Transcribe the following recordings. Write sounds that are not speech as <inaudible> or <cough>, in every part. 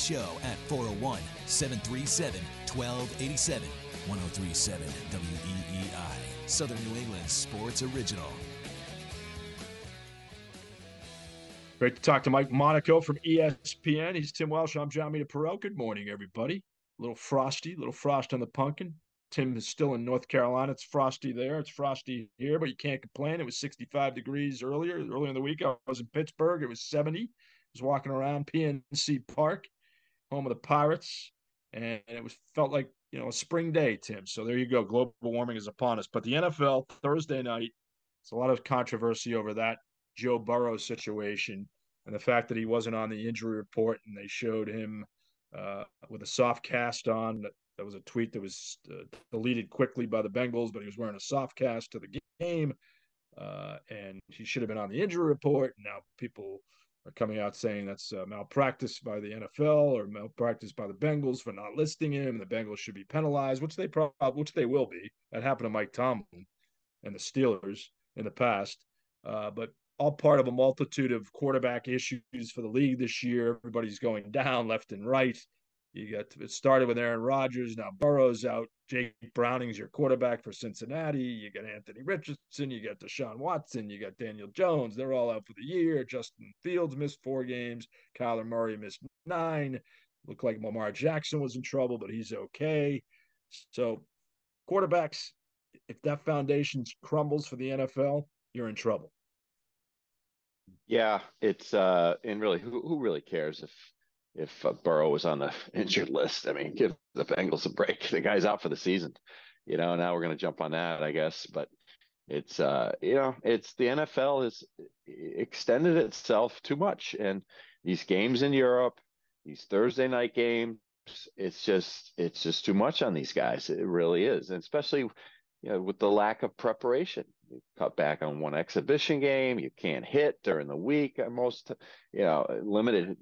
Show at 401 737 1287. 1037 WEEI. Southern New England Sports Original. Great to talk to Mike Monaco from ESPN. He's Tim Welsh. I'm Jon Meterparel. Good morning, everybody. A little frosty, a little frost on the pumpkin. Tim is still in North Carolina. It's frosty there. It's frosty here, but you can't complain. It was 65 degrees earlier. Earlier in the week, I was in Pittsburgh. It was 70. I was walking around PNC Park, home of the Pirates, and it was felt like you know a spring day, Tim. So there you go. Global warming is upon us. But the NFL Thursday night, it's a lot of controversy over that Joe Burrow situation and the fact that he wasn't on the injury report and they showed him uh, with a soft cast on. That, was a tweet that was uh, deleted quickly by the Bengals, but he was wearing a soft cast to the game. Uh, and he should have been on the injury report. Now people are coming out saying that's uh, malpractice by the NFL or malpractice by the Bengals for not listing him. The Bengals should be penalized, which they probably, which they will be. That happened to Mike Tomlin and the Steelers in the past. Uh, but all part of a multitude of quarterback issues for the league this year. Everybody's going down left and right. You got it started with Aaron Rodgers. Now Burrow's out. Jake Browning's your quarterback for Cincinnati. You got Anthony Richardson. You got Deshaun Watson. You got Daniel Jones. They're all out for the year. Justin Fields missed four games. Kyler Murray missed nine. Looked like Lamar Jackson was in trouble, but he's okay. So, quarterbacks, if that foundation crumbles for the NFL, you're in trouble. Yeah, it's uh, and really, who who really cares if if uh, Burrow was on the <laughs> injured list? I mean, give the Bengals a break. <laughs> The guy's out for the season. You know, now we're going to jump on that, I guess. But it's uh, you know, it's the NFL has extended itself too much, and these games in Europe, these Thursday night games, it's just it's just too much on these guys. It really is, and especially you know, with the lack of preparation. You cut back on one exhibition game. You can't hit during the week. Most, you know, limited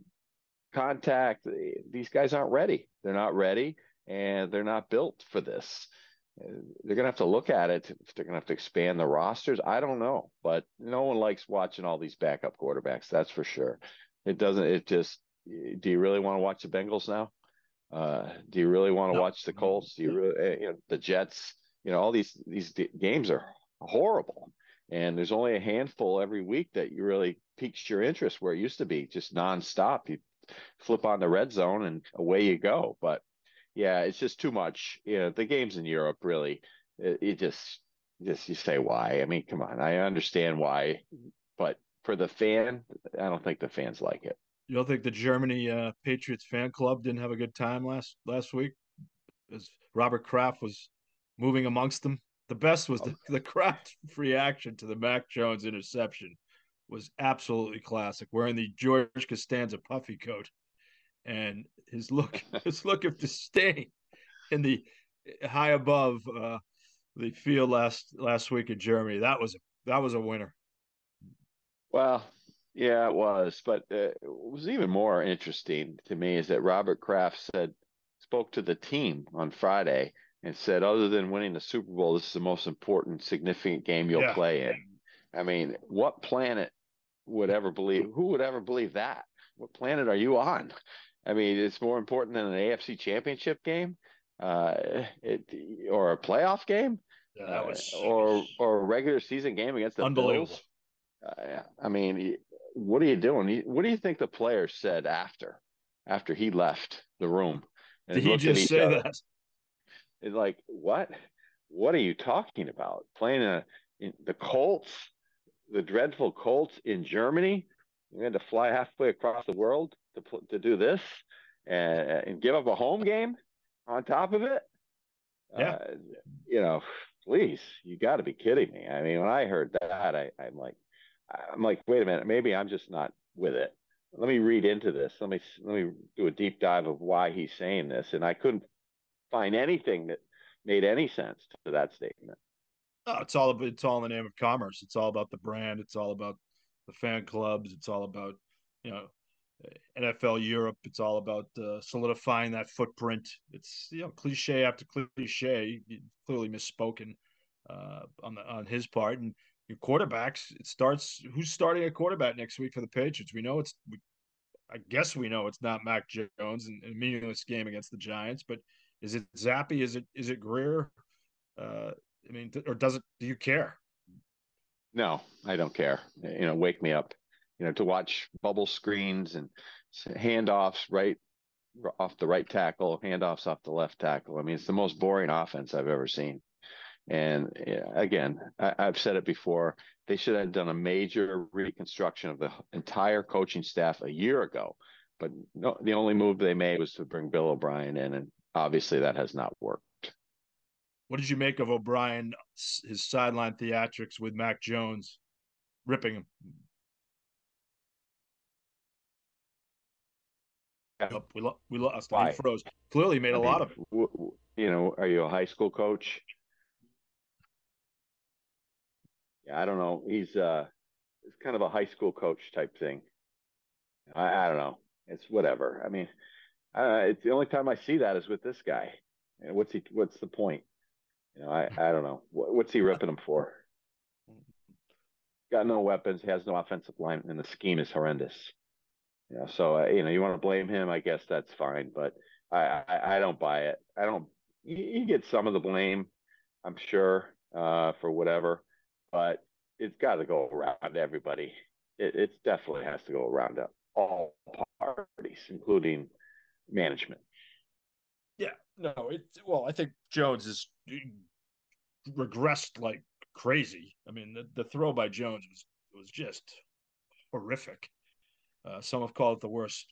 contact. These guys aren't ready. They're not ready, and they're not built for this. They're gonna have to look at it. If they're gonna have to expand the rosters, I don't know. But no one likes watching all these backup quarterbacks. That's for sure. It doesn't. It just. Do you really want to watch the Bengals now? Uh, do you really want to no. watch the Colts? Do you really, eh, you know, the Jets? you know all these these games are horrible and there's only a handful every week that you really piques your interest where it used to be just nonstop you flip on the red zone and away you go. But yeah it's just too much. You know the games in europe really it, it just just you say why. I mean come on i understand why but for the fan i don't think the fans like it. You don't think the germany uh, patriots fan club didn't have a good time last last week? As robert kraft was moving amongst them. The best was the, the Kraft reaction to the Mac Jones interception was absolutely classic. Wearing the George Costanza puffy coat, and his look, <laughs> his look of disdain in the high above uh, the field last last week in Germany. That was that was a winner. Well, yeah, it was, but uh, what was even more interesting to me is that Robert Kraft said spoke to the team on Friday and said, other than winning the Super Bowl, this is the most important, significant game you'll yeah. play in. I mean, what planet would ever believe? Who would ever believe that? What planet are you on? I mean, it's more important than an AFC Championship game, uh, it, or a playoff game, yeah, that was, uh, or or a regular season game against the Bills. Uh, I mean, what are you doing? What do you think the players said after after he left the room? Did he just say other? that? It's like what? What are you talking about? Playing a in the Colts, the dreadful Colts in Germany. We had to fly halfway across the world to to do this and, and give up a home game on top of it. Yeah, uh, you know, please, you got to be kidding me. I mean, when I heard that, I, I'm like, I'm like, wait a minute, maybe I'm just not with it. Let me read into this. Let me let me do a deep dive of why he's saying this, and I couldn't find anything that made any sense to that statement. It's all about, it's all in the name of commerce. It's all about the brand. It's all about the fan clubs. It's all about you know NFL Europe. It's all about uh, solidifying that footprint. It's you know cliche after cliche, clearly misspoken uh, on the on his part. And your quarterbacks, it starts. Who's starting a quarterback next week for the Patriots? We know it's. We, I guess we know it's not Mac Jones in, in, a meaningless game against the Giants, but is it Zappe? Is it is it Grier? Uh, I mean, or does it? Do you care? No, I don't care. You know, wake me up you know, to watch bubble screens and handoffs right off the right tackle, handoffs off the left tackle. I mean, it's the most boring offense I've ever seen. And again, I, have said it before. They should have done a major reconstruction of the entire coaching staff a year ago. But no, the only move they made was to bring Bill O'Brien in, and obviously that has not worked. What did you make of O'Brien, his sideline theatrics with Mac Jones, ripping him, Yep, we lo- we lost. Why? He froze. Clearly made I a mean, lot of it. W- you know, are you a high school coach? Yeah, I don't know. He's uh, it's kind of a high school coach type thing. I, I don't know. It's whatever. I mean, uh, it's the only time I see that is with this guy. And what's he? What's the point? You know, I I don't know. What, what's he ripping him for? Got no weapons. Has no offensive line, and the scheme is horrendous. Yeah, so uh, you know, you want to blame him, I guess that's fine, but I, I, I don't buy it. I don't. You, get some of the blame, I'm sure, uh, for whatever, but it's got to go around everybody. It it definitely has to go around all parties, including management. Yeah, no, it well, I think Jones is regressed like crazy. I mean, the, the throw by Jones was was just horrific. Uh, some have called it the worst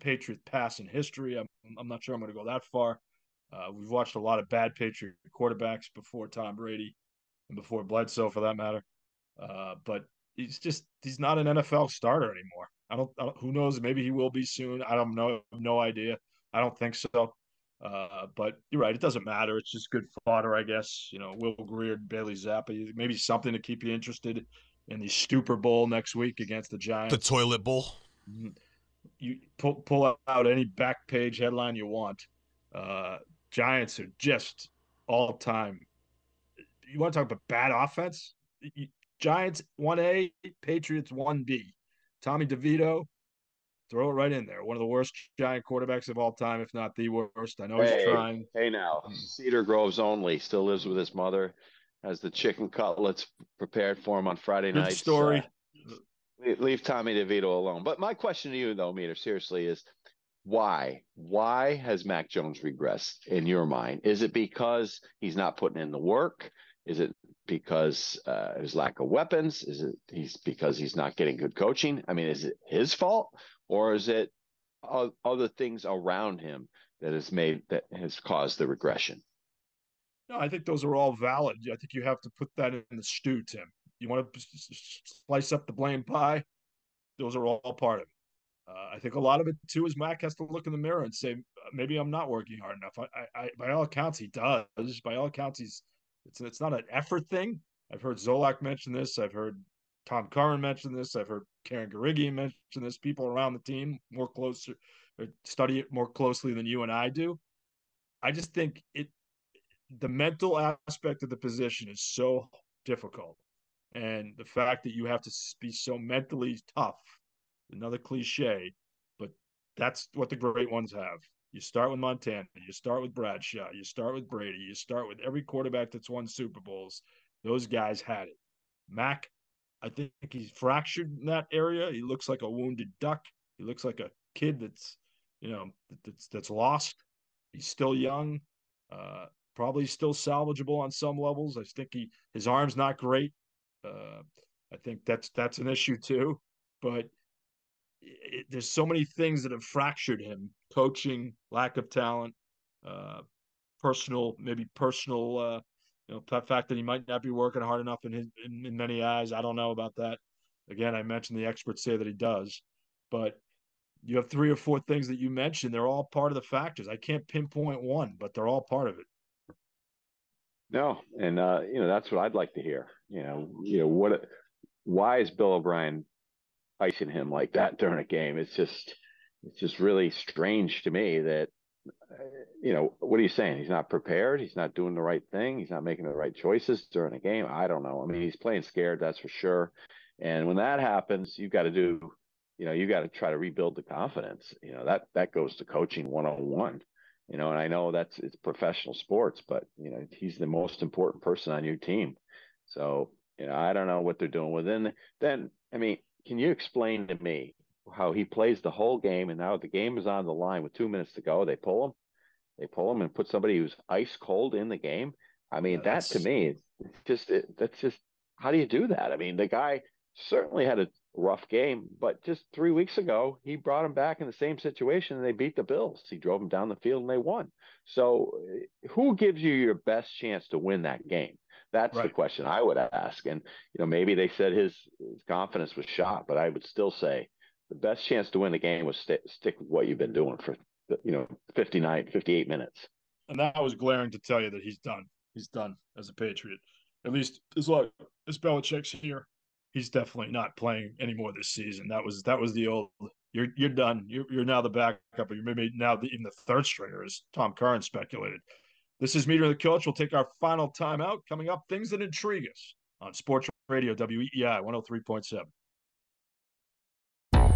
Patriot pass in history. I'm, I'm not sure I'm going to go that far. Uh, we've watched a lot of bad Patriot quarterbacks before Tom Brady and before Bledsoe, for that matter. Uh, but he's just he's not an NFL starter anymore. I don't, I don't, Who knows? Maybe he will be soon. I don't know. No idea. I don't think so. Uh, but you're right. It doesn't matter. It's just good fodder, I guess. You know, Will Grier, Bailey Zappe, maybe something to keep you interested in the Stupor Bowl next week against the Giants. The Toilet Bowl. Mm-hmm. You pull pull out any back page headline you want. Uh, Giants are just all time. You want to talk about bad offense? Giants one A, Patriots one B. Tommy DeVito, throw it right in there. One of the worst Giant quarterbacks of all time, if not the worst. I know hey, he's trying. Hey now, mm. Cedar Groves only. Still lives with his mother has the chicken cutlets prepared for him on Friday night. Story. Uh, leave Tommy DeVito alone. But my question to you, though, Meter, seriously, is why? Why has Mac Jones regressed in your mind? Is it because he's not putting in the work? Is it because uh, his lack of weapons? Is it he's because he's not getting good coaching? I mean, is it his fault or is it other things around him that has made that has caused the regression? No, I think those are all valid. I think you have to put that in the stew, Tim. You want to slice up the blame pie? Those are all part of it. Uh, I think a lot of it too is Mac has to look in the mirror and say, maybe I'm not working hard enough. I, I, by all accounts, he does. By all accounts, he's it's it's not an effort thing. I've heard Zolak mention this. I've heard Tom Curran mentioned this. I've heard Karen Guregian mention this. People around the team more closer study it more closely than you and I do. I just think it the mental aspect of the position is so difficult. And the fact that you have to be so mentally tough, another cliche, but that's what the great ones have. You start with Montana, you start with Bradshaw, you start with Brady, you start with every quarterback that's won Super Bowls. Those guys had it. Mac, I think he's fractured in that area. He looks like a wounded duck. He looks like a kid that's, you know, that's that's lost. He's still young. Uh, probably still salvageable on some levels. I think he his arm's not great. Uh, I think that's that's an issue too. But it, there's so many things that have fractured him: coaching, lack of talent, uh, personal, maybe personal uh, you know, the fact that he might not be working hard enough in his in, in many eyes, I don't know about that. Again, I mentioned the experts say that he does, but you have three or four things that you mentioned. They're all part of the factors. I can't pinpoint one, but they're all part of it. No, and uh, you know that's what I'd like to hear. You know, you know what? Why is Bill O'Brien icing him like that during a game? It's just, it's just really strange to me that you know, what are you saying? He's not prepared. He's not doing the right thing. He's not making the right choices during a game. I don't know. I mean, he's playing scared, that's for sure. And when that happens, you've got to do, you know, you got to try to rebuild the confidence. You know, that that goes to coaching one on one. You know, and I know that's it's professional sports, but you know, he's the most important person on your team. So, you know, I don't know what they're doing within. Then, I mean, can you explain to me how he plays the whole game, and now the game is on the line with two minutes to go. They pull him, they pull him, and put somebody who's ice cold in the game. I mean, yeah, that to me, it's just it, that's just how do you do that? I mean, the guy certainly had a rough game, but just three weeks ago, he brought him back in the same situation, and they beat the Bills. He drove them down the field, and they won. So, eh, who gives you your best chance to win that game? That's right. the question I would ask. And you know, maybe they said his his confidence was shot, but I would still say the best chance to win the game was st- stick with what you've been doing for you know 59 58 minutes and that was glaring to tell you that he's done he's done as a patriot at least as long as Belichick's here he's definitely not playing anymore this season that was that was the old you're you're done you're, you're now the backup or you're maybe now the, even the third stringer as Tom Curran speculated this is Meter the Coach. We'll take our final timeout. Coming up, things that intrigue us on Sports Radio WEEI 103.7.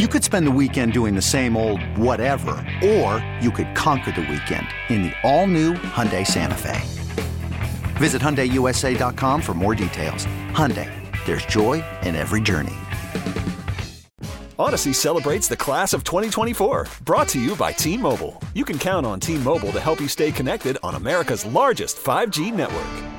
You could spend the weekend doing the same old whatever, or you could conquer the weekend in the all-new Hyundai Santa Fe. Visit HyundaiUSA.com for more details. Hyundai, there's joy in every journey. Odyssey celebrates the class of 2024, brought to you by T-Mobile. You can count on T-Mobile to help you stay connected on America's largest 5G network.